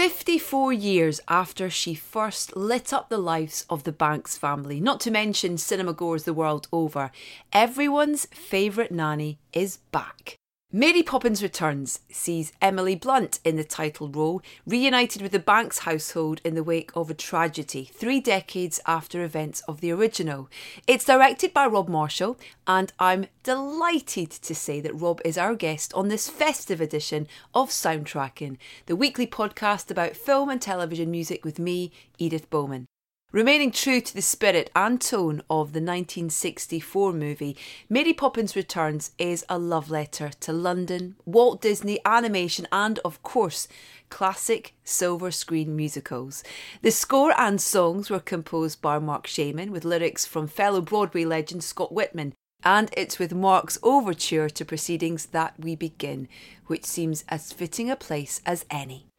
54 years after she first lit up the lives of the Banks family, not to mention cinema goers the world over, everyone's favourite nanny is back. Mary Poppins Returns sees Emily Blunt in the title role, reunited with the Banks household in the wake of a tragedy three decades after events of the original. It's directed by Rob Marshall, and I'm delighted to say that Rob is our guest on this festive edition of Soundtracking, the weekly podcast about film and television music with me, Edith Bowman. Remaining true to the spirit and tone of the 1964 movie, Mary Poppins Returns is a love letter to London, Walt Disney animation, and of course, classic silver screen musicals. The score and songs were composed by Marc Shaiman with lyrics from fellow Broadway legend Scott Wittman. And it's with Marc's overture to proceedings that we begin, which seems as fitting a place as any.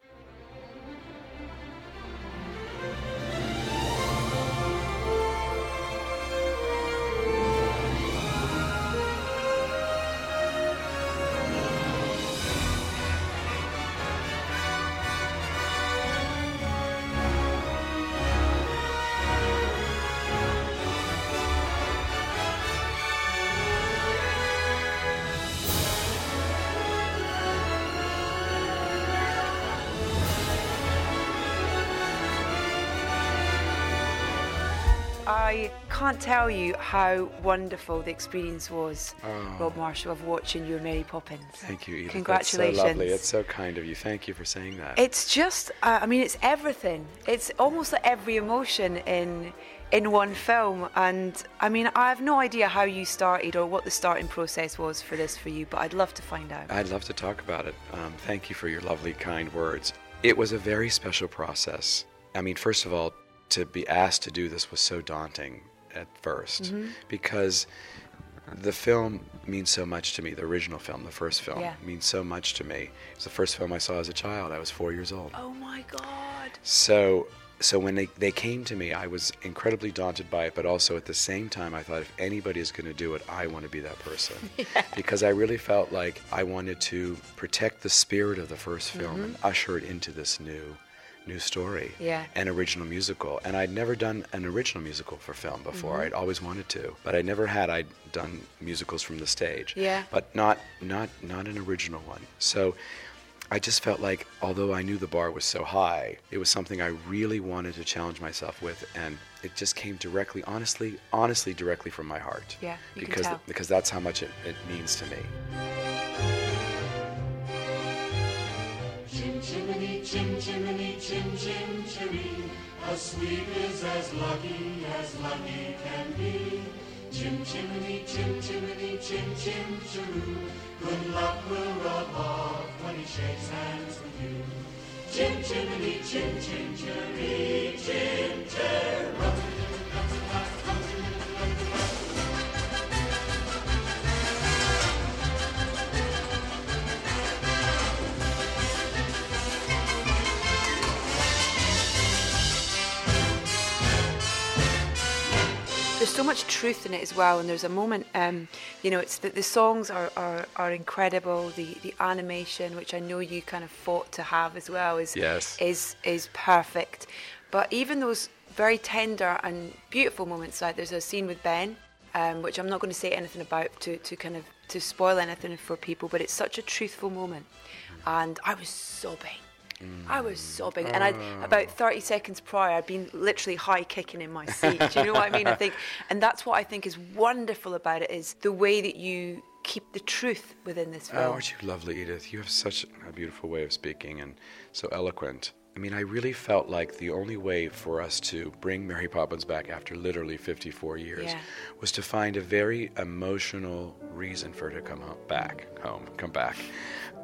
I can't tell you how wonderful the experience was, Oh. Rob Marshall, of watching your Mary Poppins. Thank you, Edith. Congratulations. That's so lovely. It's so kind of you. Thank you for saying that. It's just, uh, I mean, it's everything. It's almost like every emotion in in one film. And I mean, I have no idea how you started or what the starting process was for this for you, but I'd love to find out. I'd love to talk about it. Um, thank you for your lovely, kind words. It was a very special process. I mean, first of all, to be asked to do this was so daunting at 1st Mm-hmm. because the film means so much to me. The original film, the first film, Yeah. means so much to me. It was the first film I saw as a child. I was four years old. Oh my God. So, so when they, they came to me, I was incredibly daunted by it, but also at the same time, I thought if anybody is going to do it, I want to be that person. Because I really felt like I wanted to protect the spirit of the first film and usher it into this new new story Yeah. an original musical and i'd never done an original musical for film before i'd always wanted to but i never had i'd done musicals from the stage Yeah. but not not not an original one so I just felt like, although I knew the bar was so high, it was something I really wanted to challenge myself with, and it just came directly, honestly, honestly, directly from my heart. Yeah, because because that's how much it, it means to me. Chimney, chim chimney, chim chim chimney. A sweep is as lucky as lucky can be. Chim chimney, chim chimney, chim chim chiroo. Good luck will rub off when he shakes hands with you. Chim chimney, chim chim chiree, chim chiroo. So much truth in it as well, and there's a moment, um, you know, it's that the songs are, are, are incredible. The the animation, which I know you kind of fought to have as well, is Yes. is is perfect. But even those very tender and beautiful moments, like there's a scene with Ben, um, which I'm not going to say anything about to, to kind of to spoil anything for people, but it's such a truthful moment, and I was sobbing. I was sobbing, and I mm. about 30 seconds prior, I'd been literally high kicking in my seat. Do you know what I mean? I think, and that's what I think is wonderful about it is the way that you keep the truth within this film. Oh, aren't you lovely, Edith? You have such a beautiful way of speaking and so eloquent. I mean, I really felt like the only way for us to bring Mary Poppins back after literally 54 years Yeah. was to find a very emotional reason for her to come home, back, home, come back.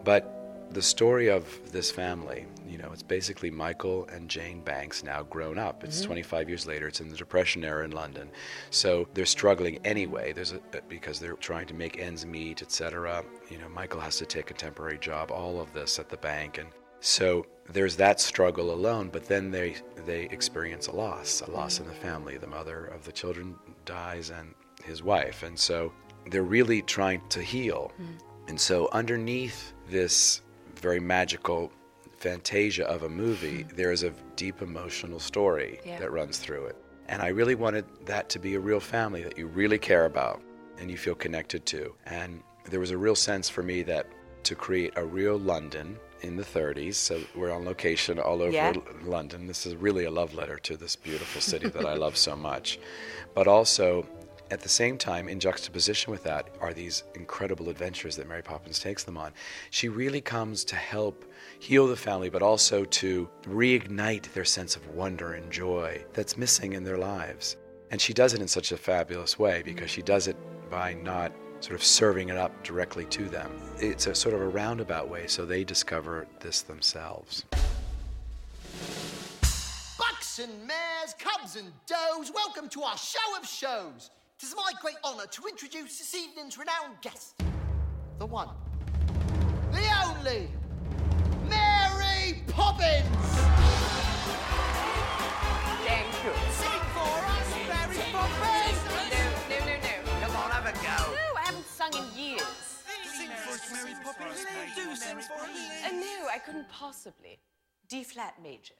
But the story of this family, you know, it's basically Michael and Jane Banks now grown up. It's mm-hmm. 25 years later. It's in the Depression era in London, so they're struggling anyway. There's a, uh, because they're trying to make ends meet, etc. You know, Michael has to take a temporary job. All of this at the bank, and so there's that struggle alone. But then they they experience a loss, a loss in the mm-hmm. family. The mother of the children dies, and his wife, and so they're really trying to heal. Mm-hmm. And so underneath this very magical fantasia of a movie, hmm. there is a deep emotional story Yeah. that runs through it. And I really wanted that to be a real family that you really care about and you feel connected to. And there was a real sense for me that to create a real London in the 30s, so we're on location all over Yeah. London. This is really a love letter to this beautiful city that I love so much. But also, at the same time, in juxtaposition with that, are these incredible adventures that Mary Poppins takes them on. She really comes to help heal the family, but also to reignite their sense of wonder and joy that's missing in their lives. And she does it in such a fabulous way because she does it by not sort of serving it up directly to them. It's a sort of a roundabout way, so they discover this themselves. Bucks and mares, cubs and does, welcome to our show of shows. It is my great honour to introduce this evening's renowned guest. The one, the only, Mary Poppins! Thank you. Sing for us, Mary Poppins! No, no, no, no. Come on, have a go. No, I haven't sung in years. Sing for us, Mary Poppins. Do sing for us. Uh, no, I couldn't possibly. D flat major.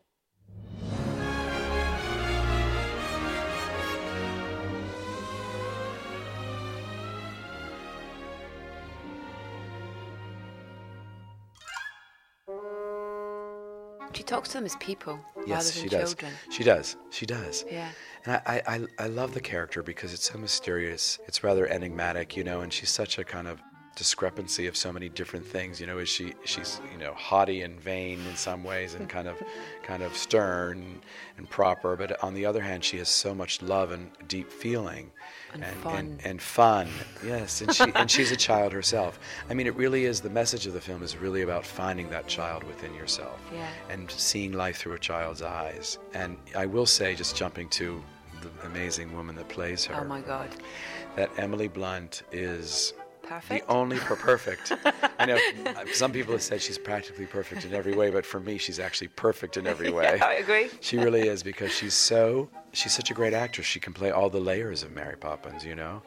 Talks to them as people Yes, rather than she does. children. She does. She does. Yeah. And I, I, I love the character because it's so mysterious. It's rather enigmatic, you know, and she's such a kind of discrepancy of so many different things. You know, is she she's you know haughty and vain in some ways, and kind of kind of stern and proper. But on the other hand, she has so much love and deep feeling, And and fun. and, and fun. Yes, and she and she's a child herself. I mean, it really is. The message of the film is really about finding that child within yourself Yeah. and seeing life through a child's eyes. And I will say, just jumping to the amazing woman that plays her, Oh my God. that Emily Blunt is Perfect. the only per perfect. I know some people have said she's practically perfect in every way, but for me, she's actually perfect in every way. Yeah, I agree. She really is because she's so she's such a great actress. She can play all the layers of Mary Poppins, you know.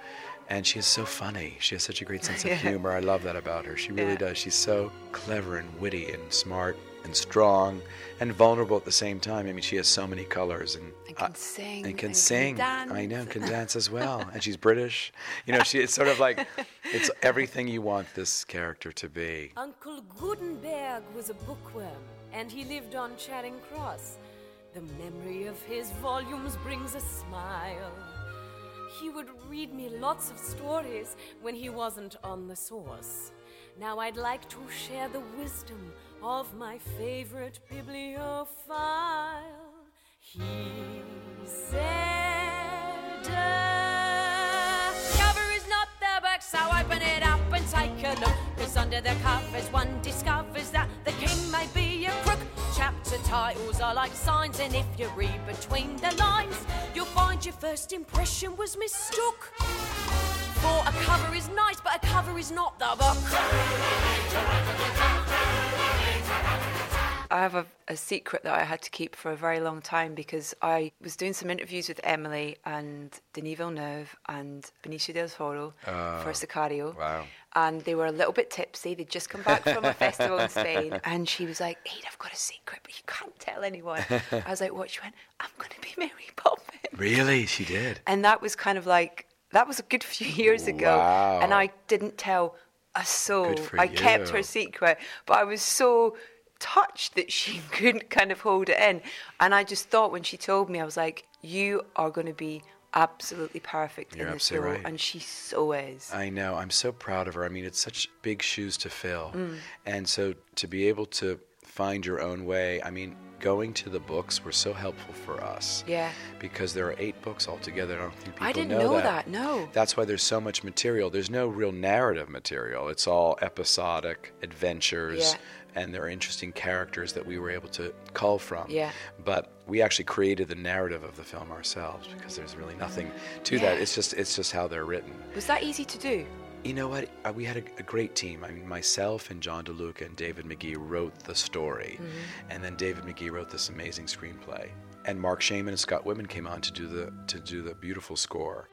And she is so funny. She has such a great sense of Yeah. humor. I love that about her. She really Yeah. does. She's so clever and witty and smart and strong and vulnerable at the same time. I mean, she has so many colors and, And can uh, sing and and can can sing. dance. I know, can dance as well. And she's British. You know, she it's sort of like it's everything you want this character to be. Uncle Gutenberg was a bookworm, and he lived on Charing Cross. The memory of his volumes brings a smile. He would read me lots of stories when he wasn't on the source. Now I'd like to share the wisdom of my favorite bibliophile. He said, uh, cover is not the book, so open it up and take a look. Cause under the covers, one discovers that the king may be a crook. Chapter titles are like signs, and if you read between the lines, you'll find your first impression was mistook. For a cover is nice, but a cover is not the book. I have a, a secret that I had to keep for a very long time because I was doing some interviews with Emily and Denis Villeneuve and Benicio del Toro for ah, Sicario. wow. And they were a little bit tipsy. They'd just come back from a festival in Spain. And she was like, Aid, I've got a secret, but you can't tell anyone. I was like, what? She went, I'm going to be Mary Poppins. Really, she did. And that was kind of like, that was a good few years ago. Wow. And I didn't tell a soul. Good for I kept her secret, but I was so touched that she couldn't kind of hold it in. And I just thought when she told me, I was like, you are going to be absolutely perfect You're in this role. right. And she so is. I know. I'm so proud of her. I mean, it's such big shoes to fill. Mm. And so to be able to find your own way, I mean, going to the books were so helpful for us. Yeah. Because there are eight books altogether. I don't think people I didn't know, know that. that, no. That's why there's so much material. There's no real narrative material. It's all episodic adventures. Yeah. And there are interesting characters that we were able to cull from. Yeah. But we actually created the narrative of the film ourselves because there's really nothing to that. It's just it's just how they're written. Was that easy to do? You know what? Uh, we had a, a great team. I mean, myself and John DeLuca and David Magee wrote the story, and then David Magee wrote this amazing screenplay. And Marc Shaiman and Scott Wittman came on to do the to do the beautiful score.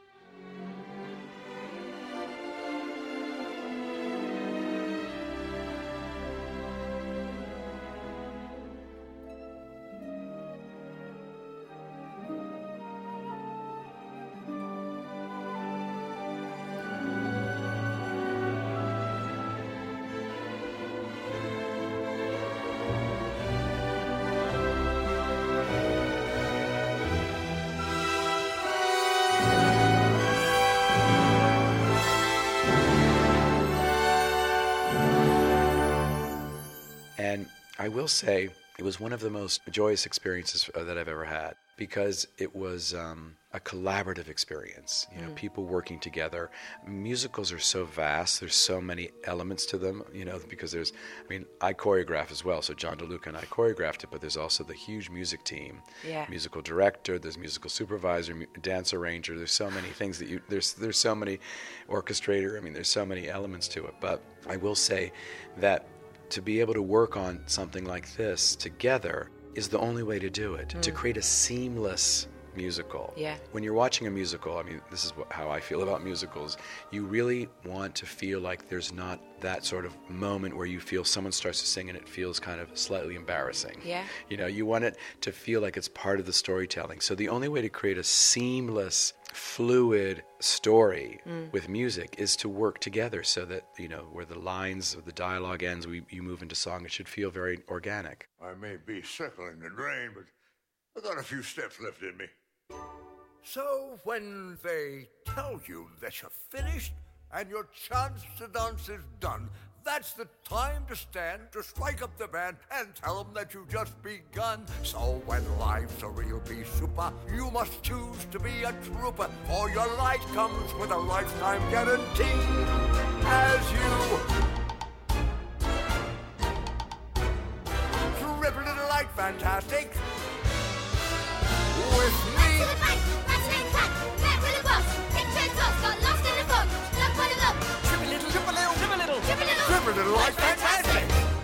Say it was one of the most joyous experiences uh, that I've ever had because it was um, a collaborative experience. You know, people working together. Musicals are so vast. There's so many elements to them. You know, because there's. I mean, I choreograph as well. So John DeLuca and I choreographed it, but there's also the huge music team. Yeah. Musical director. There's musical supervisor, mu- dance arranger. There's so many things that you. There's there's so many orchestrator. I mean, there's so many elements to it. But I will say that to be able to work on something like this together is the only way to do it. To mm. create a seamless musical. Yeah. When you're watching a musical, I mean, this is what, how I feel about musicals. You really want to feel like there's not that sort of moment where you feel someone starts to sing and it feels kind of slightly embarrassing. Yeah. You know, you want it to feel like it's part of the storytelling. So the only way to create a seamless, fluid story mm. with music is to work together so that, you know, where the lines of the dialogue ends, we, you move into song, it should feel very organic. I may be circling the drain, but I got a few steps left in me. So when they tell you that you're finished and your chance to dance is done, that's the time to stand, to strike up the band, and tell them that you've just begun. So when life's a real pea souper, you must choose to be a trooper, or your life comes with a lifetime guarantee. As you fantastic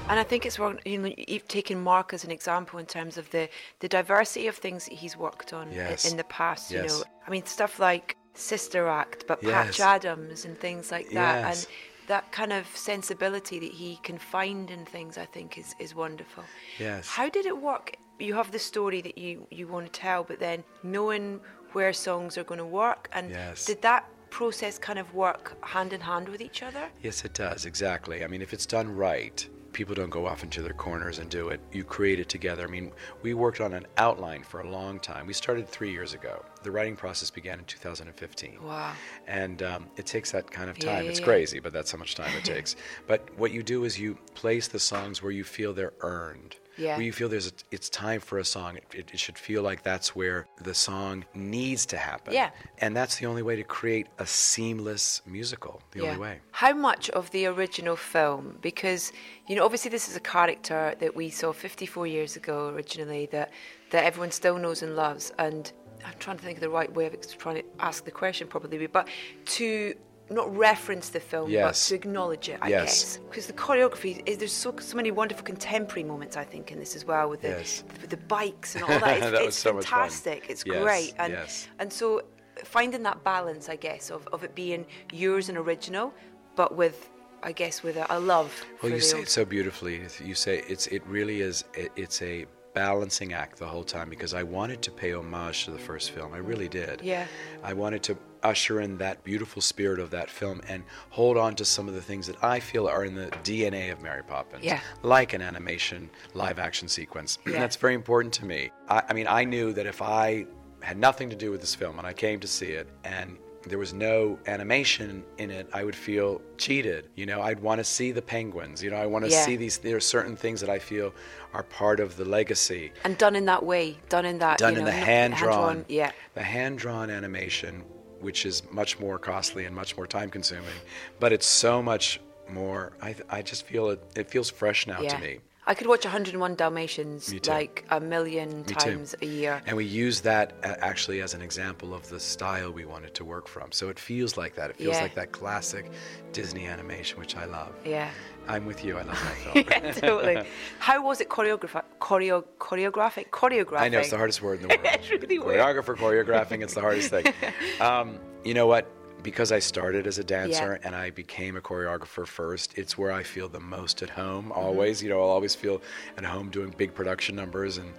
And I think it's wrong. You know, you've taken Marc as an example in terms of the the diversity of things that he's worked on Yes. in the past. You know, I mean stuff like Sister Act, but Patch Adams and things like that, Yes. and that kind of sensibility that he can find in things, I think, is is wonderful. Yes. How did it work? You have the story that you you want to tell, but then knowing where songs are going to work, and Yes. did that process kind of work hand in hand with each other? Yes, it does, exactly. I mean, if it's done right, people don't go off into their corners and do it. You create it together. I mean, we worked on an outline for a long time. We started three years ago. The writing process began in 2015. Wow. And um, it takes that kind of time. yeah, it's yeah. crazy, but that's how much time it takes. But what you do is you place the songs where you feel they're earned. Yeah. Where you feel there's a, it's time for a song. It, it should feel like that's where the song needs to happen. Yeah. And that's the only way to create a seamless musical. The only way. How much of the original film? Because you know, obviously, this is a character that we saw 54 years ago originally that that everyone still knows and loves. And I'm trying to think of the right way of trying to ask the question properly, but to not reference the film, Yes. but to acknowledge it, I Yes. guess. Because the choreography is there's so so many wonderful contemporary moments, I think, in this as well with the Yes. with the bikes and all that. It's, That it's so fantastic. It's Yes, great. And and so finding that balance, I guess, of, of it being yours and original, but with, I guess, with a, a love. Well, you say old- it so beautifully. You say it's it really is. It, it's a balancing act the whole time because I wanted to pay homage to the first film. I really did. Yeah. I wanted to usher in that beautiful spirit of that film and hold on to some of the things that I feel are in the DNA of Mary Poppins. Yeah. Like an animation live action sequence. Yeah. That's very important to me. I, I mean, I knew that if I had nothing to do with this film and I came to see it and there was no animation in it, I would feel cheated. You know, I'd want to see the penguins. You know, I want to Yeah. see these. There are certain things that I feel are part of the legacy. and done in that way, done in that. Done you in know, the hand drawn. Yeah. The hand drawn animation, which is much more costly and much more time consuming, but it's so much more. I, I just feel it. It feels fresh now yeah. to me. I could watch 101 Dalmatians like a million Me too. times a year. And we use that uh, actually as an example of the style we wanted to work from. So it feels like that. It feels Yeah. like that classic Disney animation, which I love. Yeah. I'm with you. I love that film. yeah, totally. How was it choreograph- choreo- choreographic? Choreographing. I know it's the hardest word in the world. It's really. Choreographer, choreographing, it's the hardest thing. Um, you know what? Because I started as a dancer and I became a choreographer first, it's where I feel the most at home. Mm-hmm. Always, you know, I'll always feel at home doing big production numbers, and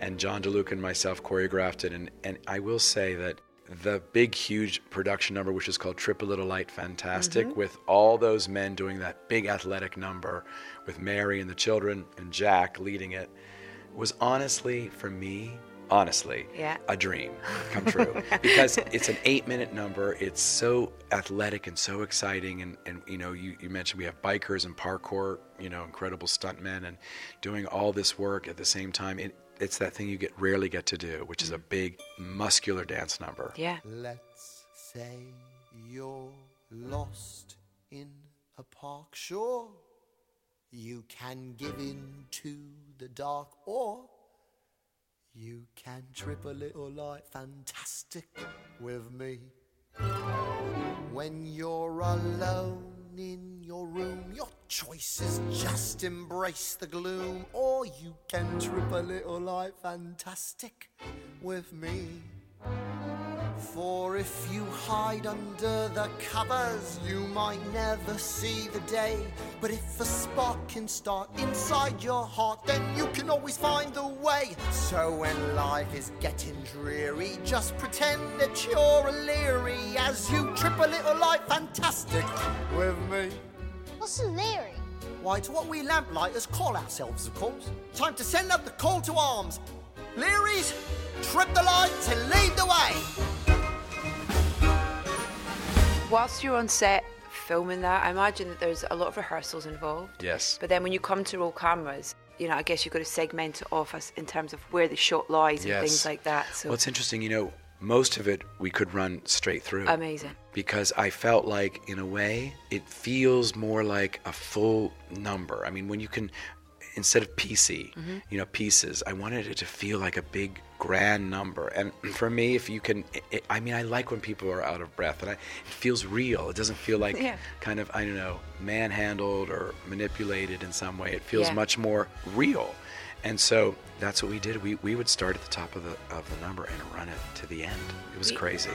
and John DeLuca and myself choreographed it. And and I will say that the big, huge production number, which is called Trip a Little Light Fantastic, Mm-hmm. with all those men doing that big athletic number, with Mary and the children and Jack leading it, was honestly for me honestly, Yeah. a dream come true because it's an eight minute number. It's so athletic and so exciting. And, and you know, you, you mentioned we have bikers and parkour, you know, incredible stuntmen and doing all this work at the same time. It, it's that thing you get rarely get to do, which is a mm-hmm. big muscular dance number. Yeah. Let's say you're lost in a park. Sure, you can give in to the dark, or you can trip a little like fantastic with me. When you're alone in your room, your choice is just embrace the gloom, or you can trip a little like fantastic with me. For if you hide under the covers, you might never see the day. But if a spark can start inside your heart, then you can always find the way. So when life is getting dreary, just pretend that you're a leery as you trip a little light fantastic with me. What's a leery? Why, it's what we lamplighters call ourselves, of course. Time to send up the call to arms. Leeries, trip the lights and lead the way. Whilst you're on set filming that, I imagine that there's a lot of rehearsals involved. Yes. But then when you come to roll cameras, you know, I guess you've got to segment it off as in terms of where the shot lies and things like that. So Well, it's interesting, you know, most of it we could run straight through. amazing. because I felt like, in a way, it feels more like a full number. I mean, when you can, instead of PC, Mm-hmm. you know, pieces, I wanted it to feel like a big, grand number. And for me, if you can, it, I mean, I like when people are out of breath, and I, it feels real. It doesn't feel like Yeah. kind of, I don't know, manhandled or manipulated in some way. It feels Yeah. much more real. And so that's what we did. We, we would start at the top of the of the number and run it to the end. It was We- crazy.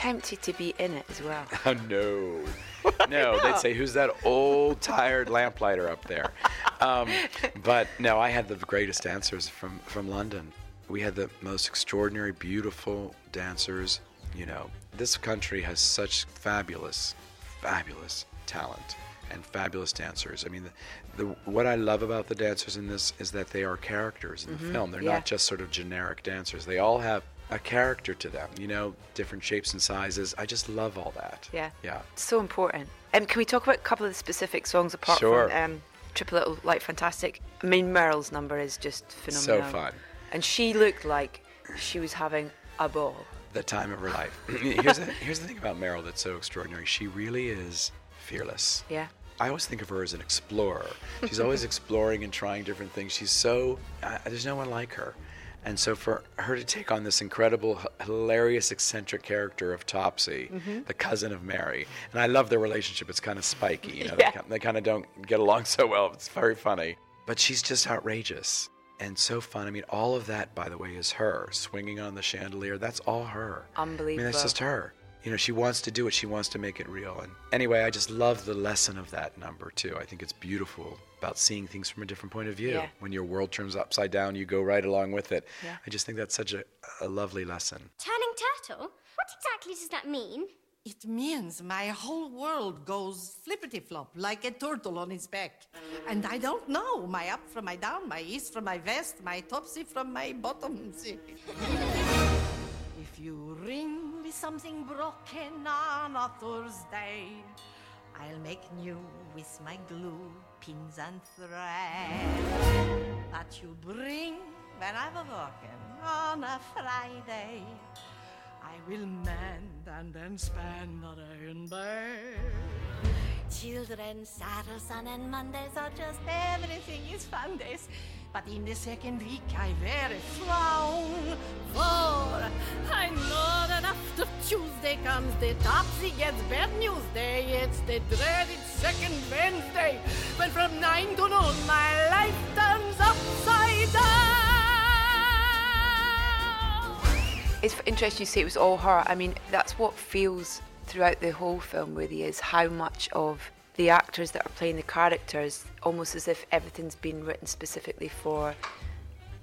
Tempted to be in it as well? Oh, no. No, they'd say, who's that old, tired lamplighter up there? Um, but no, I had the greatest dancers from, from London. We had the most extraordinary, beautiful dancers. You know, this country has such fabulous, fabulous talent and fabulous dancers. I mean, the, the, what I love about the dancers in this is that they are characters in the film. They're yeah. not just sort of generic dancers. They all have a character to them, you know, different shapes and sizes. I just love all that. Yeah. Yeah. So important. Um, can we talk about a couple of the specific songs apart Sure. from um, Trip a Little Light Fantastic? I mean, Meryl's number is just phenomenal. So fun. And she looked like she was having a ball. the time of her life. here's, the, here's the thing about Meryl that's so extraordinary. She really is fearless. Yeah. I always think of her as an explorer. She's always exploring and trying different things. She's so, uh, there's no one like her. And so for her to take on this incredible, hilarious, eccentric character of Topsy, mm-hmm. the cousin of Mary, and I love their relationship. It's kind of spiky. You know, Yeah. they, they kind of don't get along so well. It's very funny. But she's just outrageous and so fun. I mean, all of that, by the way, is her swinging on the chandelier. That's all her. Unbelievable. I mean, that's just her. You know, she wants to do it. She wants to make it real. And anyway, I just love the lesson of that number too. I think it's beautiful about seeing things from a different point of view. Yeah. When your world turns upside down, you go right along with it. Yeah. I just think that's such a, a lovely lesson. Turning turtle? What exactly does that mean? It means my whole world goes flippity flop like a turtle on its back. And I don't know my up from my down, my east from my west, my topsy from my bottomsy. if you ring with something broken on a Thursday, I'll make new with my glue, pins and thread. That you bring when I'm working on a Friday. I will mend and then spend the day in bed. Children, Saturday, Sun, and Mondays are just everything is fun days. But in the second week, I very frown. For I know that after Tuesday comes the Topsy gets bad news day. It's the dreaded second Wednesday, when from nine to noon my life turns upside down. It's interesting you say it was all her. I mean, that's what feels throughout the whole film, really, is how much of the actors that are playing the characters, almost as if everything's been written specifically for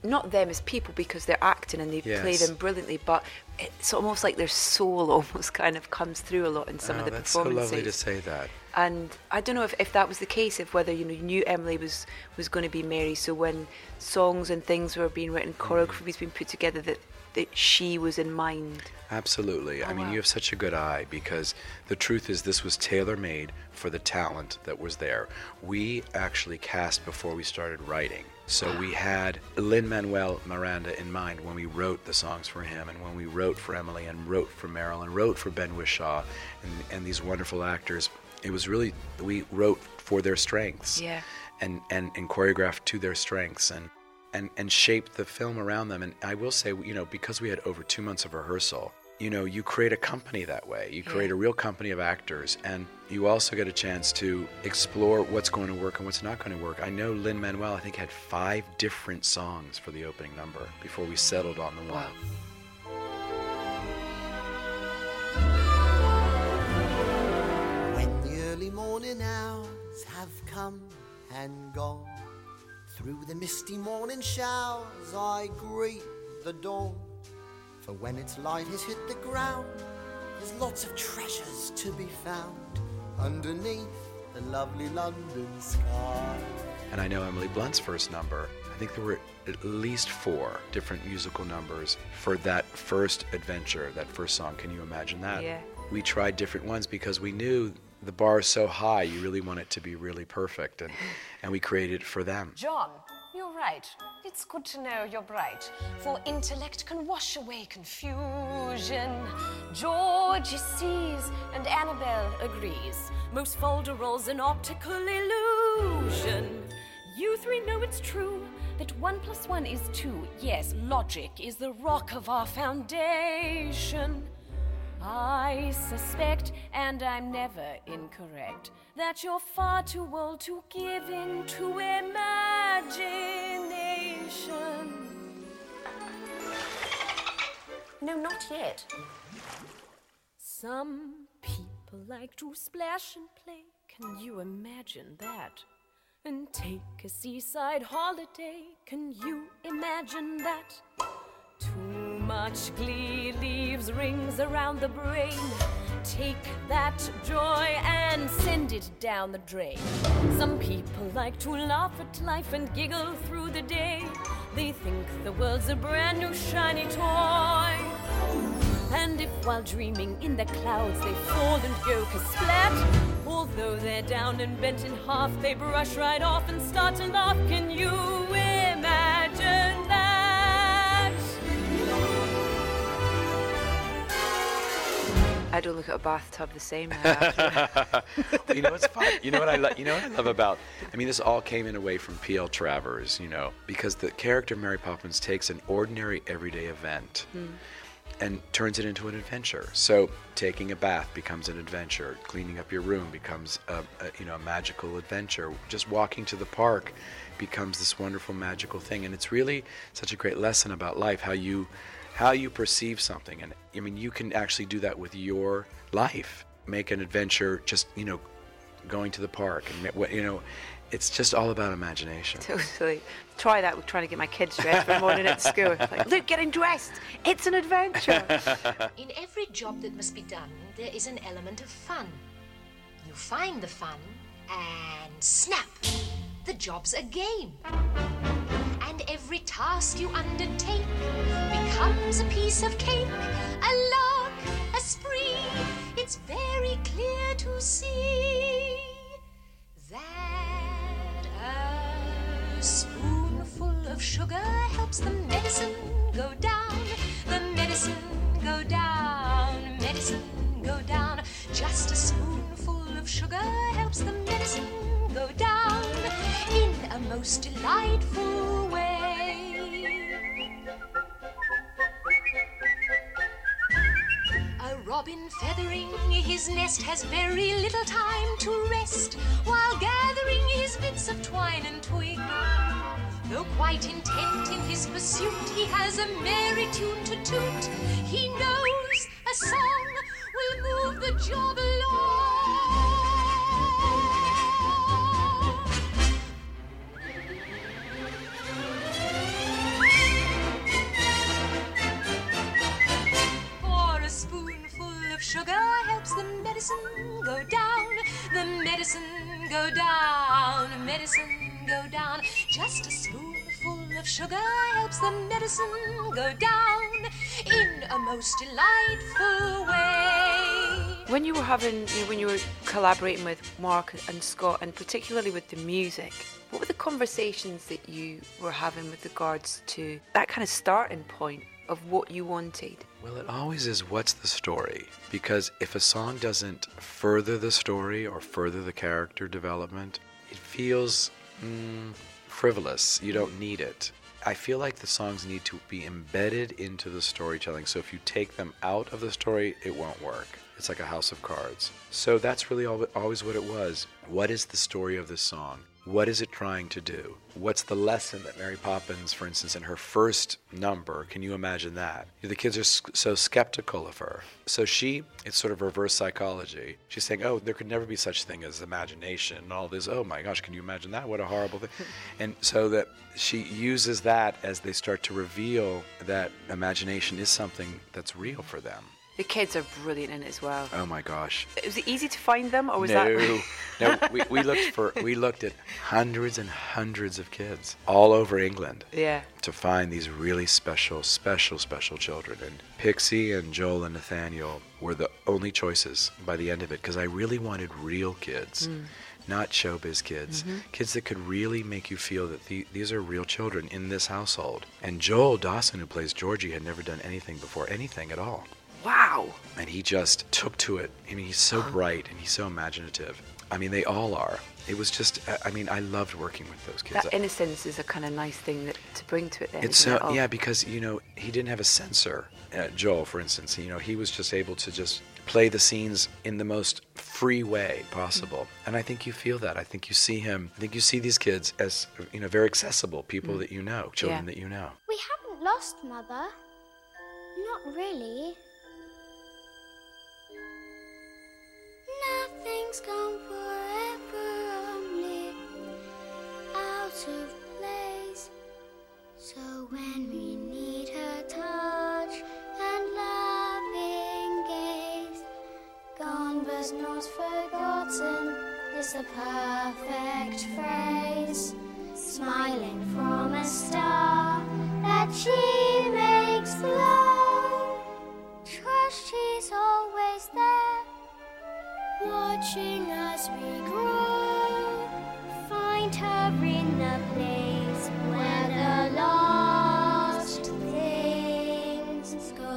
not them as people because they're acting and they play them brilliantly, but it's almost like their soul almost kind of comes through a lot in some oh, of the that's so performances. lovely to say that. And I don't know if, if that was the case, if whether you know you knew Emily was was going to be Mary, so when songs and things were being written, Mm. choreography was being put together, that that she was in mind. Absolutely. I Oh, mean, wow. you have such a good eye because the truth is, this was tailor made for the talent that was there. We actually cast before we started writing. So ah. we had Lin Manuel Miranda in mind when we wrote the songs for him, and when we wrote for Emily, and wrote for Meryl, and wrote for Ben Whishaw, and, and these wonderful actors. It was really, we wrote for their strengths Yeah. and, and, and choreographed to their strengths and, and, and shaped the film around them. And I will say, you know, because we had over two months of rehearsal, you know, you create a company that way. You create a real company of actors, and you also get a chance to explore what's going to work and what's not going to work. I know Lin Manuel, I think, had five different songs for the opening number before we settled on the one. When the early morning hours have come and gone, through the misty morning showers I greet the dawn. For when its light has hit the ground, there's lots of treasures to be found underneath the lovely London sky. And I know Emily Blunt's first number. I think there were at least four different musical numbers for that first adventure, that first song. Can you imagine that? Yeah. We tried different ones because we knew the bar is so high, you really want it to be really perfect. And, and we created it for them. John, you're right. It's good to know you're bright, for intellect can wash away confusion. George sees, and Annabelle agrees. Most folderols an optical illusion. You three know it's true that one plus one is two. Yes, logic is the rock of our foundation. I suspect, and I'm never incorrect, that you're far too old to give in to imagination. No, not yet. Some people like to splash and play. Can you imagine that? And take a seaside holiday. Can you imagine that? Much glee leaves rings around the brain. Take that joy and send it down the drain. Some people like to laugh at life and giggle through the day. They think the world's a brand new shiny toy. And if while dreaming in the clouds they fall and go kasplat, although they're down and bent in half, they brush right off and start to laugh. Can you imagine I don't look at a bathtub the same you know what's fun? You know what I lo- you know what I love about? I mean, this all came in a way from P.L. Travers, you know, because the character Mary Poppins takes an ordinary everyday event hmm. and turns it into an adventure. So taking a bath becomes an adventure. Cleaning up your room becomes a, a you know a magical adventure. Just walking to the park becomes this wonderful magical thing, and it's really such a great lesson about life. How you how you perceive something, and I mean you can actually do that with your life. Make an adventure, just you know, going to the park, and what you know. It's just all about imagination. totally. Try that with trying to get my kids dressed for morning at school. Like, look, getting dressed. It's an adventure. In every job that must be done, there is an element of fun. You find the fun, and snap! The job's a game. And every task you undertake comes a piece of cake, a lark, a spree. It's very clear to see that a spoonful of sugar helps the medicine go down, the medicine go down, medicine go down. Just a spoonful of sugar helps the medicine go down in a most delightful way. Robin feathering his nest has very little time to rest while gathering his bits of twine and twig. Though quite intent in his pursuit, he has a merry tune to toot. He knows a song will move the job along. Sugar helps the medicine go down. The medicine go down, medicine go down. Just a spoonful of sugar helps the medicine go down in a most delightful way. When you were having, you know, when you were collaborating with Marc and Scott, and particularly with the music, what were the conversations that you were having with regards to that kind of starting point of what you wanted? Well, it always is what's the story? Because if a song doesn't further the story or further the character development, it feels mm, frivolous. You don't need it. I feel like the songs need to be embedded into the storytelling. So if you take them out of the story, it won't work. It's like a house of cards. So that's really always what it was. What is the story of this song? What is it trying to do? What's the lesson that Mary Poppins, for instance, in her first number, can you imagine that? The kids are so skeptical of her. So she, it's sort of reverse psychology. She's saying, oh, there could never be such thing as imagination and all this. Oh my gosh, can you imagine that? What a horrible thing. and so that she uses that as they start to reveal that imagination is something that's real for them. The kids are brilliant in it as well. Oh my gosh. Was it easy to find them, or was no, that? no. We, we looked for we looked at hundreds and hundreds of kids all over England yeah. to find these really special, special, special children. And Pixie and Joel and Nathaniel were the only choices by the end of it because I really wanted real kids. Mm. Not showbiz kids, Mhm. kids that could really make you feel that the, these are real children in this household. And Joel Dawson, who plays Georgie, had never done anything before, anything at all. Wow. And he just took to it. I mean, he's so bright and he's so imaginative. I mean, they all are. It was just, I- I mean, I loved working with those kids. That innocence is a kind of nice thing that, to bring to it. Then, It's isn't it? so yeah, because you know he didn't have a censor. Uh, Joel, for instance, you know he was just able to just play the scenes in the most free way possible, and I think you feel that. I think you see him. I think you see these kids as you know very accessible people Mm. that you know, children Yeah. that you know. We haven't lost, Mother. Not really. Makes glow. Trust she's there, watching as we grow. Find her in the place where the lost things go.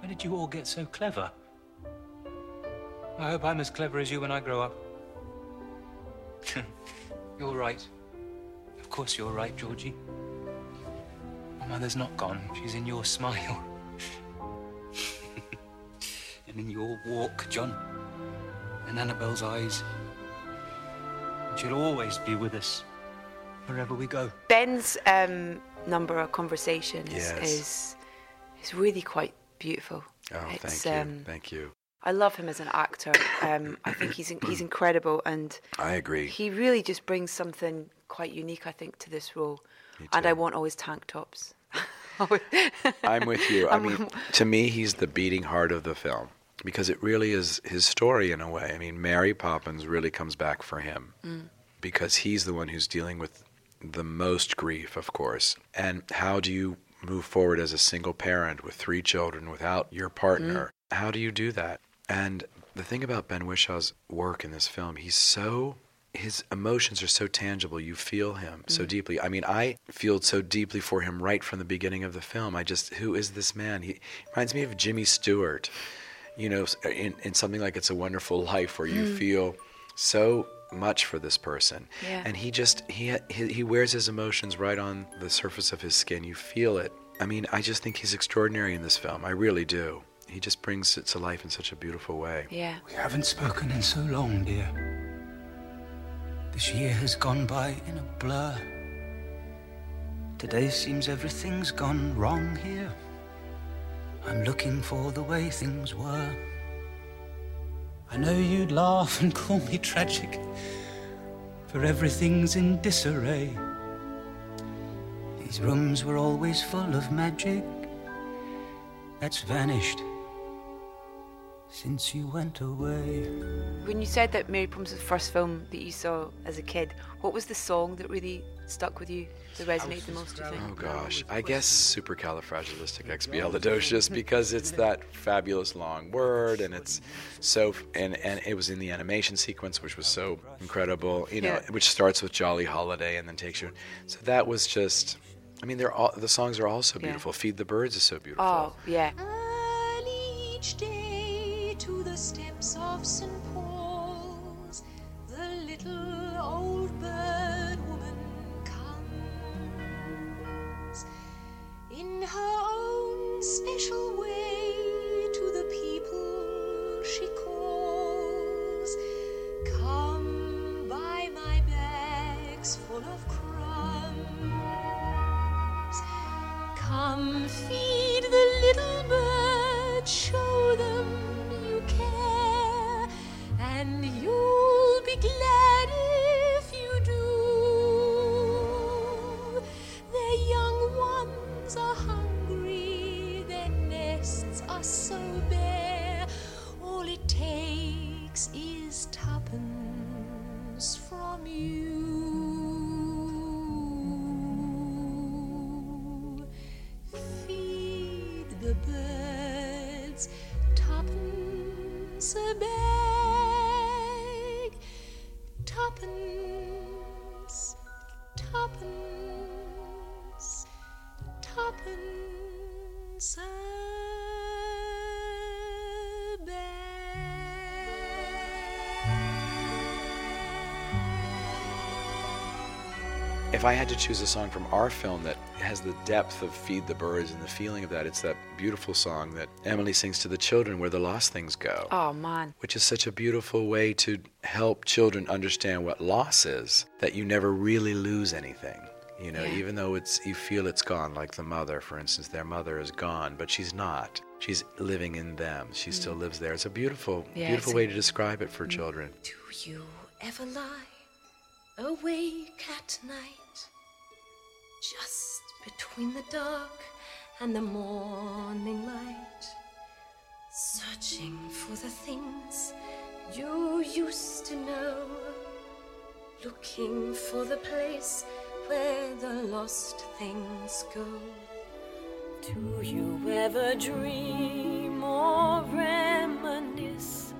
Where did you all get so clever? I hope I'm as clever as you when I grow up. you're right. Of course you're right, Georgie. My mother's not gone. She's in your smile. And in your walk, John. And Annabelle's eyes. And she'll always be with us, wherever we go. Ben's um, number of conversation is, Yes. is is really quite beautiful. Oh, It's, thank you, um, thank you. I love him as an actor. Um, I think he's he's incredible, and I agree. he really just brings something quite unique, I think, to this role. And I want always tank tops. I'm with you. I mean, to me, he's the beating heart of the film because it really is his story in a way. I mean, Mary Poppins really comes back for him Mm. because he's the one who's dealing with the most grief, of course. And how do you move forward as a single parent with three children without your partner? How do you do that? And the thing about Ben Whishaw's work in this film, he's so his emotions are so tangible. You feel him so Mm. deeply. I mean, I feel so deeply for him right from the beginning of the film. I just, who is this man? He reminds me of Jimmy Stewart. You know, in, in something like It's a Wonderful Life, where you Mm. feel so much for this person, Yeah. and he just he, he he wears his emotions right on the surface of his skin. You feel it. I mean, I just think he's extraordinary in this film. I really do. He just brings it to life in such a beautiful way. Yeah. We haven't spoken in so long, dear. This year has gone by in a blur. Today seems everything's gone wrong here. I'm looking for the way things were. I know you'd laugh and call me tragic, for everything's in disarray. These rooms were always full of magic that's vanished since you went away. When you said that Mary Poppins was the first film that you saw as a kid, what was the song that really stuck with you, that resonated the most? Do you think? Oh gosh, I guess supercalifragilisticexpialidocious because it's that fabulous long word, and it's so, and and it was in the animation sequence, which was so incredible, you know, Yeah. which starts with Jolly Holiday and then takes you. So that was just, I mean, they're all the songs are all so Yeah. beautiful. Feed the Birds is so beautiful. Oh yeah. Special way to the people she calls. Come by my bags full of crumbs. Come feed the little birds, show them you care, and you'll If I had to choose a song from our film that has the depth of Feed the Birds and the feeling of that, it's that beautiful song that Emily sings to the children, Where the Lost Things Go. Oh man. which is such a beautiful way to help children understand what loss is that you never really lose anything you know Yeah. even though it's you feel it's gone like the mother for instance their mother is gone but she's not. She's living in them. She still mm. lives there. It's a beautiful Yeah, beautiful way a- to describe it for mm. children. Do you ever lie awake at night, just between the dark and the morning light, searching for the things you used to know, looking for the place where the lost things go? Do you ever dream or reminisce,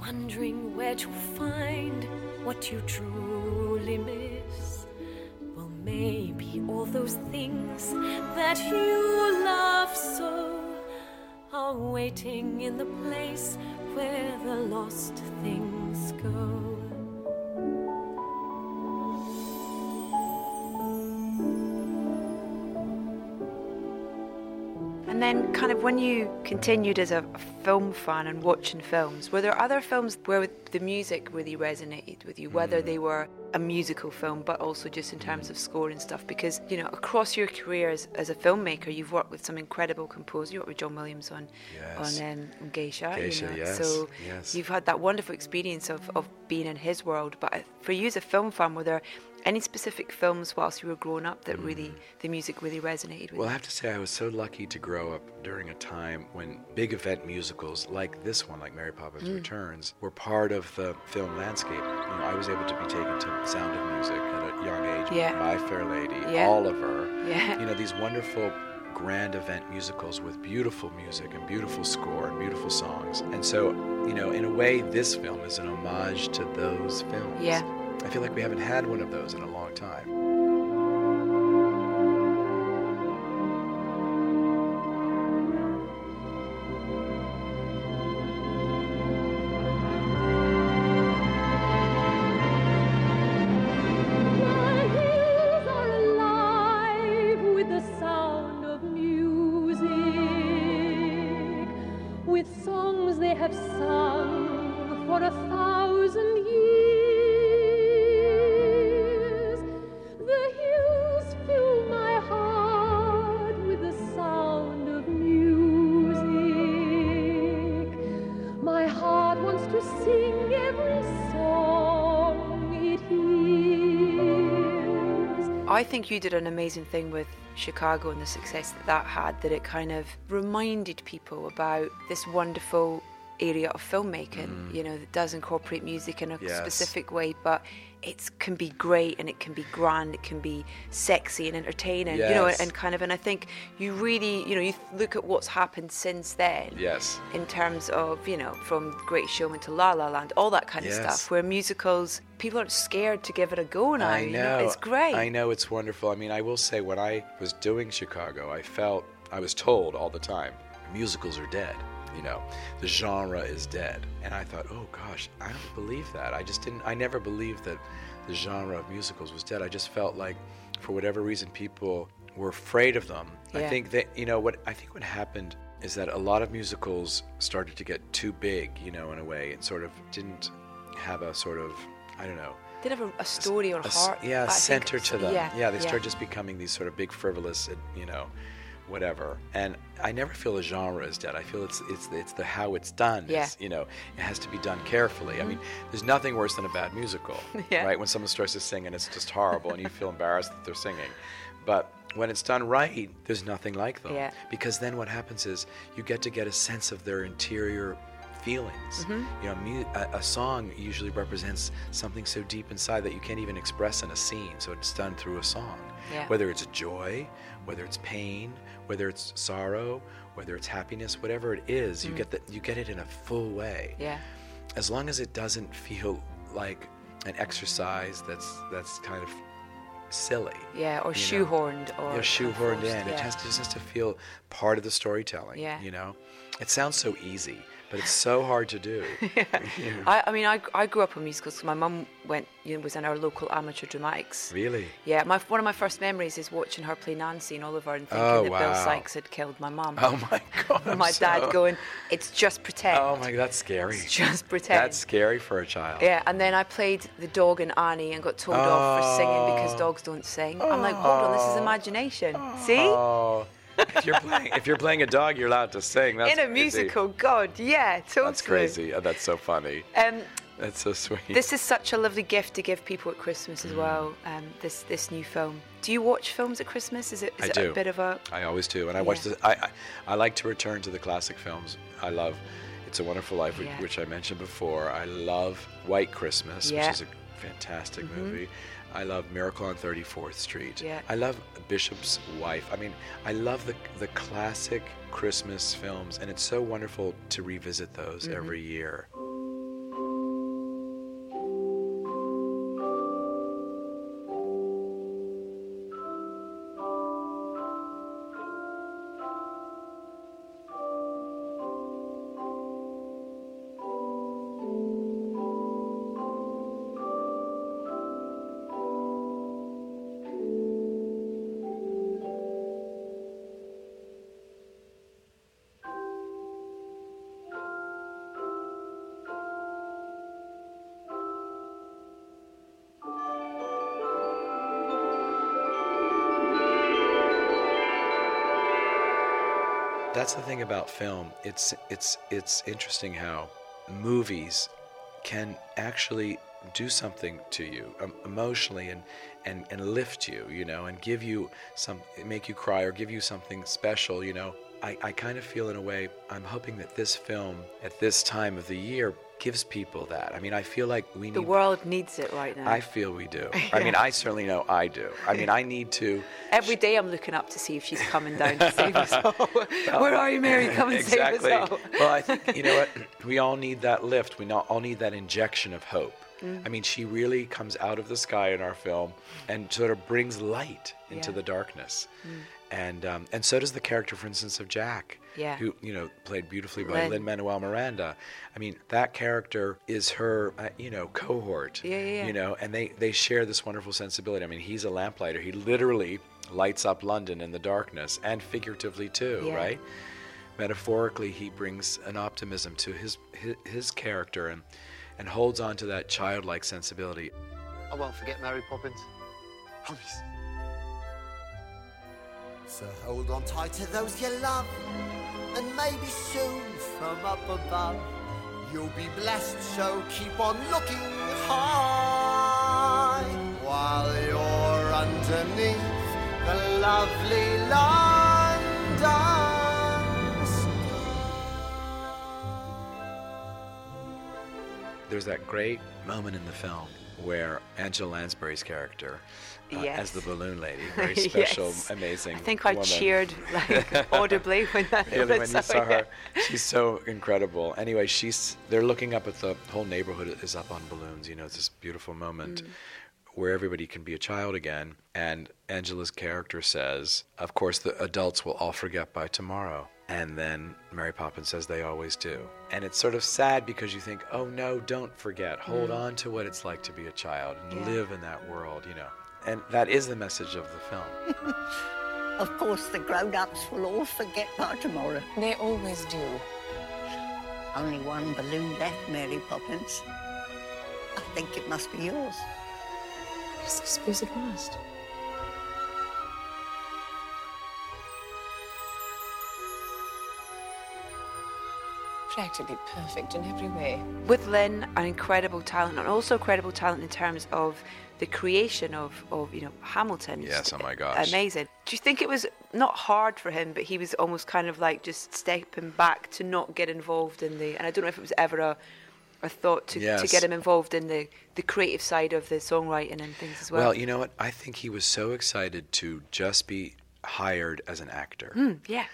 wondering where to find what you truly miss? Maybe all those things that you love so are waiting in the place where the lost things go. Then, kind of, when you continued as a film fan and watching films, were there other films where the music really resonated with you, whether they were a musical film, but also just in terms of score and stuff? Because, you know, across your career as, as a filmmaker, you've worked with some incredible composers. You worked with John Williams on, Yes. on, um, Geisha. Geisha, you know, yes, So yes. you've had that wonderful experience of, of being in his world. But for you as a film fan, were there any specific films whilst you were growing up that really, the music really resonated with Mm. Well, I have to say, I was so lucky to grow up during a time when big event musicals like this one, like Mary Poppins Mm. Returns, were part of the film landscape. You know, I was able to be taken to Sound of Music at a young age, Yeah. My Fair Lady, Yeah. Oliver. Yeah. You know, these wonderful grand event musicals with beautiful music and beautiful score and beautiful songs. And so, you know, in a way, this film is an homage to those films. Yeah. I feel like we haven't had one of those in a long time. Think you did an amazing thing with Chicago and the success that that had, that it kind of reminded people about this wonderful area of filmmaking, you know, that does incorporate music in a Mm. Yes. specific way, but it can be great and it can be grand, it can be sexy and entertaining, you know, Yes. and kind of, and I think you really, you know, you look at what's happened since then Yes. in terms of you know from Great Showman to La La Land, all that kind of stuff. Where musicals, people aren't scared to give it a go now. I you know. it's great. I know it's wonderful. I mean, I will say when I was doing Chicago, I felt I was told all the time, musicals are dead. You know, the genre is dead. And I thought, oh gosh, I don't believe that. I just didn't. I never believed that the genre of musicals was dead. I just felt like, for whatever reason, people were afraid of them. I think that you know what I think what happened is that a lot of musicals started to get too big. You know, in a way, and sort of didn't have a sort of I don't know Did have a, a story or a heart. yeah, center to them. Yeah, yeah they start just becoming these sort of big, frivolous, you know, whatever. And I never feel the genre is dead. I feel it's it's it's the how it's done. Yeah. Is, you know, it has to be done carefully. I mean, there's nothing worse than a bad musical, Yeah. right? When someone starts to sing and it's just horrible, and you feel embarrassed that they're singing, but when it's done right, there's nothing like them. Yeah. Because then what happens is you get to get a sense of their interior feelings. Mm-hmm. You know, mu- a, a song usually represents something so deep inside that you can't even express in a scene. So it's done through a song. Yeah. Whether it's joy, whether it's pain, whether it's sorrow, whether it's happiness, whatever it is, you Mm. get that you get it in a full way. Yeah. As long as it doesn't feel like an exercise that's that's kind of silly. Yeah, or you know? shoehorned or yeah, shoehorned in. It yeah. has to just has to feel part of the storytelling. Yeah. You know, it sounds so easy, but it's so hard to do. I, I mean, I, I grew up on musicals. my mum went, you know, was in our local amateur dramatics. Really? Yeah, my one of my first memories is watching her play Nancy in Oliver and thinking Oh, that Bill. Sikes had killed my mum. Oh my god. And my dad so- going, "It's just pretend." Oh my, god, that's scary. It's just pretend. That's scary for a child. Yeah, and then I played the dog in Annie and got told off for singing because Oh. dogs don't sing. I'm like, hold on, this is oh. imagination. Oh. See? If you're playing if you're playing a dog, you're allowed to sing. That's in a crazy. musical, God, yeah, totally. That's crazy. Oh, that's so funny. Um, That's so sweet. this is such a lovely gift to give people at Christmas Mm. as well. Um, this this new film. Do you watch films at Christmas? Is it is I it do. a bit of a I always do, and I watch Yeah. the. I, I I like to return to the classic films. I love It's a Wonderful Life, which, Yeah. which I mentioned before. I love White Christmas, Yeah. which is a fantastic Mhm. movie. I love Miracle on 34th Street. Yeah. I love Bishop's Wife. I mean, I love the the classic Christmas films, and it's so wonderful to revisit those Mhm. every year. That's the thing about film. It's it's it's interesting how movies can actually do something to you um, emotionally and, and and lift you, you know, and give you some make you cry or give you something special, you know. I, I kind of feel in a way I'm hoping that this film at this time of the year gives people that. I mean, I feel like we need. the world needs it right now. I feel we do. I mean, I certainly know I do. I mean, I need to Every day I'm looking up to see if she's coming down to save us all. Where are you, Mary? Come and exactly. save us all. well, I think you know what we all need that lift. We not all need that injection of hope. Mm. I mean, she really comes out of the sky in our film and sort of brings light into Yeah. the darkness. Mm. And um, and so does the character, for instance, of Jack, Yeah. who you know played beautifully by Lin. Lin Manuel Miranda. I mean, that character is her, uh, you know, cohort. Yeah, yeah, yeah. You know, and they they share this wonderful sensibility. I mean, he's a lamplighter. He literally lights up London in the darkness, and figuratively too, Yeah. right? metaphorically, he brings an optimism to his his, his character and and holds on to that childlike sensibility. I won't forget Mary Poppins. Promise. So hold on tight to those you love, and maybe soon from up above you'll be blessed. So keep on looking high while you're underneath the lovely London. There's that great moment in the film where Angela Lansbury's character, uh, as the balloon lady, very special, Yes. amazing. I think I woman. cheered like audibly when that Yeah, when you saw saw her, she's so incredible. Anyway, she's they're looking up at the whole neighborhood is up on balloons. You know, it's this beautiful moment Mm. where everybody can be a child again. And Angela's character says, "Of course, the adults will all forget by tomorrow." And then Mary Poppins says they always do. And it's sort of sad because you think, "Oh no, don't forget. Hold Mm. on to what it's like to be a child and Yeah. live in that world." You know. And that is the message of the film. Of course, the grown-ups will all forget by tomorrow. They always do. Only one balloon left, Mary Poppins. I think it must be yours. Yes, I suppose it must. Practically perfect in every way. With Lin, an incredible talent, and also incredible talent in terms of the creation of, of you know Hamilton. Yes, oh my gosh. amazing. Do you think it was not hard for him, but he was almost kind of like just stepping back to not get involved in the? And I don't know if it was ever a, a thought to, to get him involved in the the creative side of the songwriting and things as well. Well, you know what? I think he was so excited to just be hired as an actor. Mm, yeah.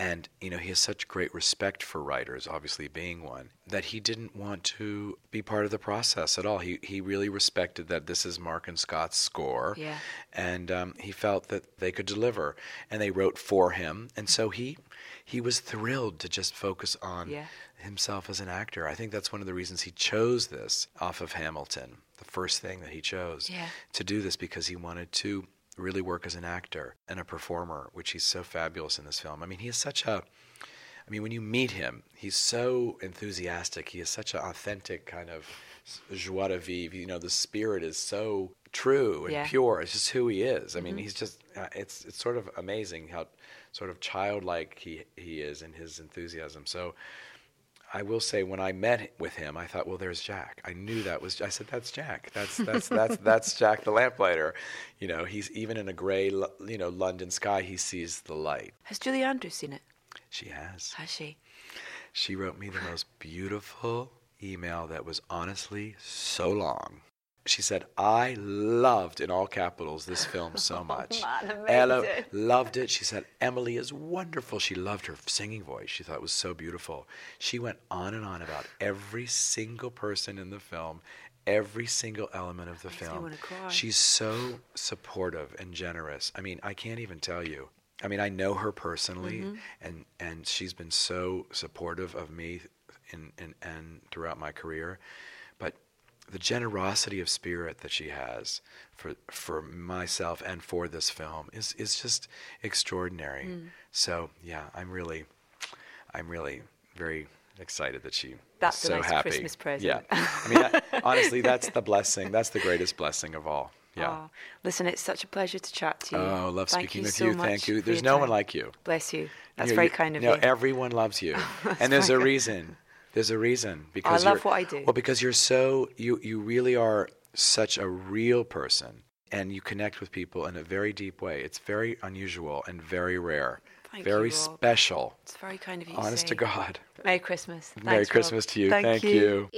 And, you know, he has such great respect for writers, obviously being one, that he didn't want to be part of the process at all. He, he really respected that this is Marc and Scott's score. Yeah. And um, he felt that they could deliver. And they wrote for him. And so he, he was thrilled to just focus on Yeah. himself as an actor. I think that's one of the reasons he chose this off of Hamilton, the first thing that he chose Yeah. to do this because he wanted to really work as an actor and a performer, which he's so fabulous in this film. I mean, he is such a I mean, when you meet him, he's so enthusiastic. He is such an authentic kind of joie de vivre. You know, the spirit is so true and Yeah. pure. It's just who he is. I mean, Mhm. he's just, uh, it's, it's sort of amazing how sort of childlike he, he is in his enthusiasm. So I will say when I met with him, I thought, well, there's Jack. I knew that was. I said, that's Jack. That's that's that's that's Jack the lamplighter. You know, he's even in a gray, you know, London sky, he sees the light. Has Julie Andrews seen it? She has. Has she? She wrote me the most beautiful email that was honestly so long. She said, I loved, in all capitals, this film so much. Ella amazing. loved it. She said, Emily is wonderful. She loved her singing voice. She thought it was so beautiful. She went on and on about every single person in the film, every single element of the film. She's so supportive and generous. I mean, I can't even tell you. I mean, I know her personally, Mhm. and and she's been so supportive of me in, in and throughout my career. The generosity of spirit that she has for for myself and for this film is is just extraordinary. Mm. So yeah, I'm really, I'm really very excited that she. That's so nice happy. Christmas present. Yeah, I mean, that- honestly, that's the blessing. That's the greatest blessing of all. Yeah. Oh, listen, it's such a pleasure to chat to you. Oh, love Thank speaking you with so you. Thank you. There's no one like you. Bless you. That's You know, very you- kind of you. no, everyone loves you, and there's a reason. There's a reason because love what I do. Well, because you're so you you really are such a real person, and you connect with people in a very deep way. It's very unusual and very rare, Thank very you, Rob. special. It's very kind of you. Honest to say. God. Merry Christmas. Merry Thanks, Rob. Christmas to you. Thank, Thank you.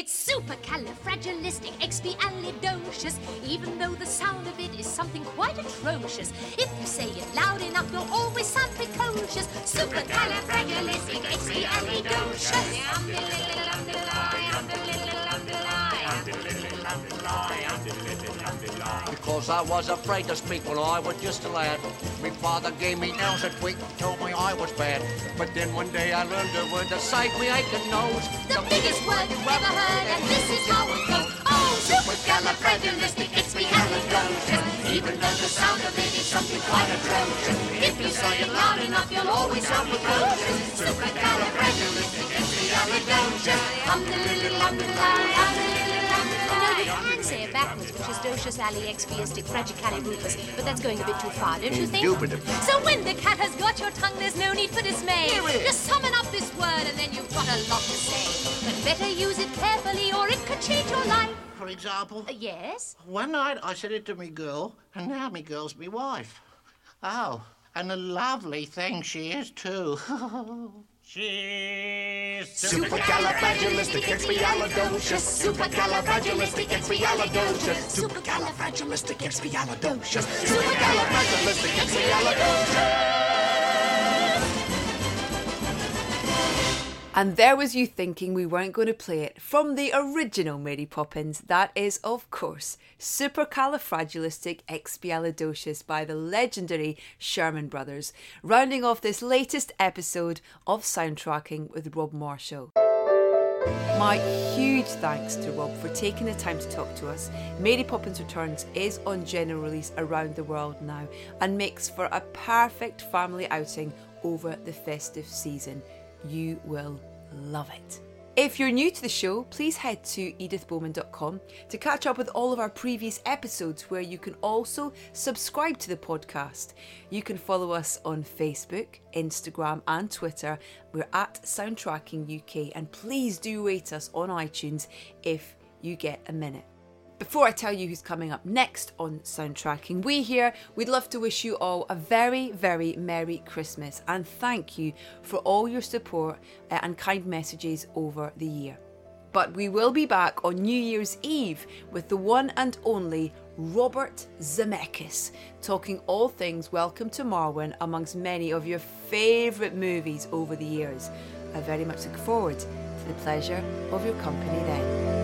It's supercalifragilisticexpialidocious, even though the sound of it is something quite atrocious. If you say it loud enough, you'll always sound precocious. Because I was afraid to speak when I was just a lad. My father gave me nails a tweak told me I was bad. But then one day I learned a word to save me aching nose. The biggest word you ever heard, and this is how it goes. Oh, supercalifragilisticexpialidocious, even though the sound of it is something quite atrocious. If If you say it loud enough, you'll always sound precocious. Supercalifragilisticexpialidocious. Um, the little, um, the lie, um, the little, um, the lie. You know, you can say it backwards, which is docious ali expiastic fragicalirufus, but that's going a bit too far, don't you think? Indubitably. So when the cat has got your tongue, there's no need for dismay. Here it is. Just summon up this word and then you've got a lot to say. But better use it carefully or it could change your life. For example, Uh, yes? one night I said it to me girl, and now me girl's me wife. Oh, and a lovely thing she is too. She's Supercalifragilisticexpialidocious. Supercalifragilisticexpialidocious. Supercalifragilisticexpialidocious. Supercalifragilisticexpialidocious. And there was you thinking we weren't going to play it from the original Mary Poppins. That is, of course, Supercalifragilisticexpialidocious by the legendary Sherman Brothers, rounding off this latest episode of Soundtracking with Rob Marshall. My huge thanks to Rob for taking the time to talk to us. Mary Poppins Returns is on general release around the world now and makes for a perfect family outing over the festive season. You will love it. If you're new to the show, please head to edithbowman.com to catch up with all of our previous episodes, where you can also subscribe to the podcast. You can follow us on Facebook, Instagram, and Twitter. We're at Soundtracking UK, and please do rate us on iTunes if you get a minute. Before I tell you who's coming up next on Soundtracking, we here, we'd love to wish you all a very, very Merry Christmas and thank you for all your support uh, and kind messages over the year. But we will be back on New Year's Eve with the one and only Robert Zemeckis, talking all things Welcome to Marwen amongst many of your favourite movies over the years. I very much look forward to the pleasure of your company then.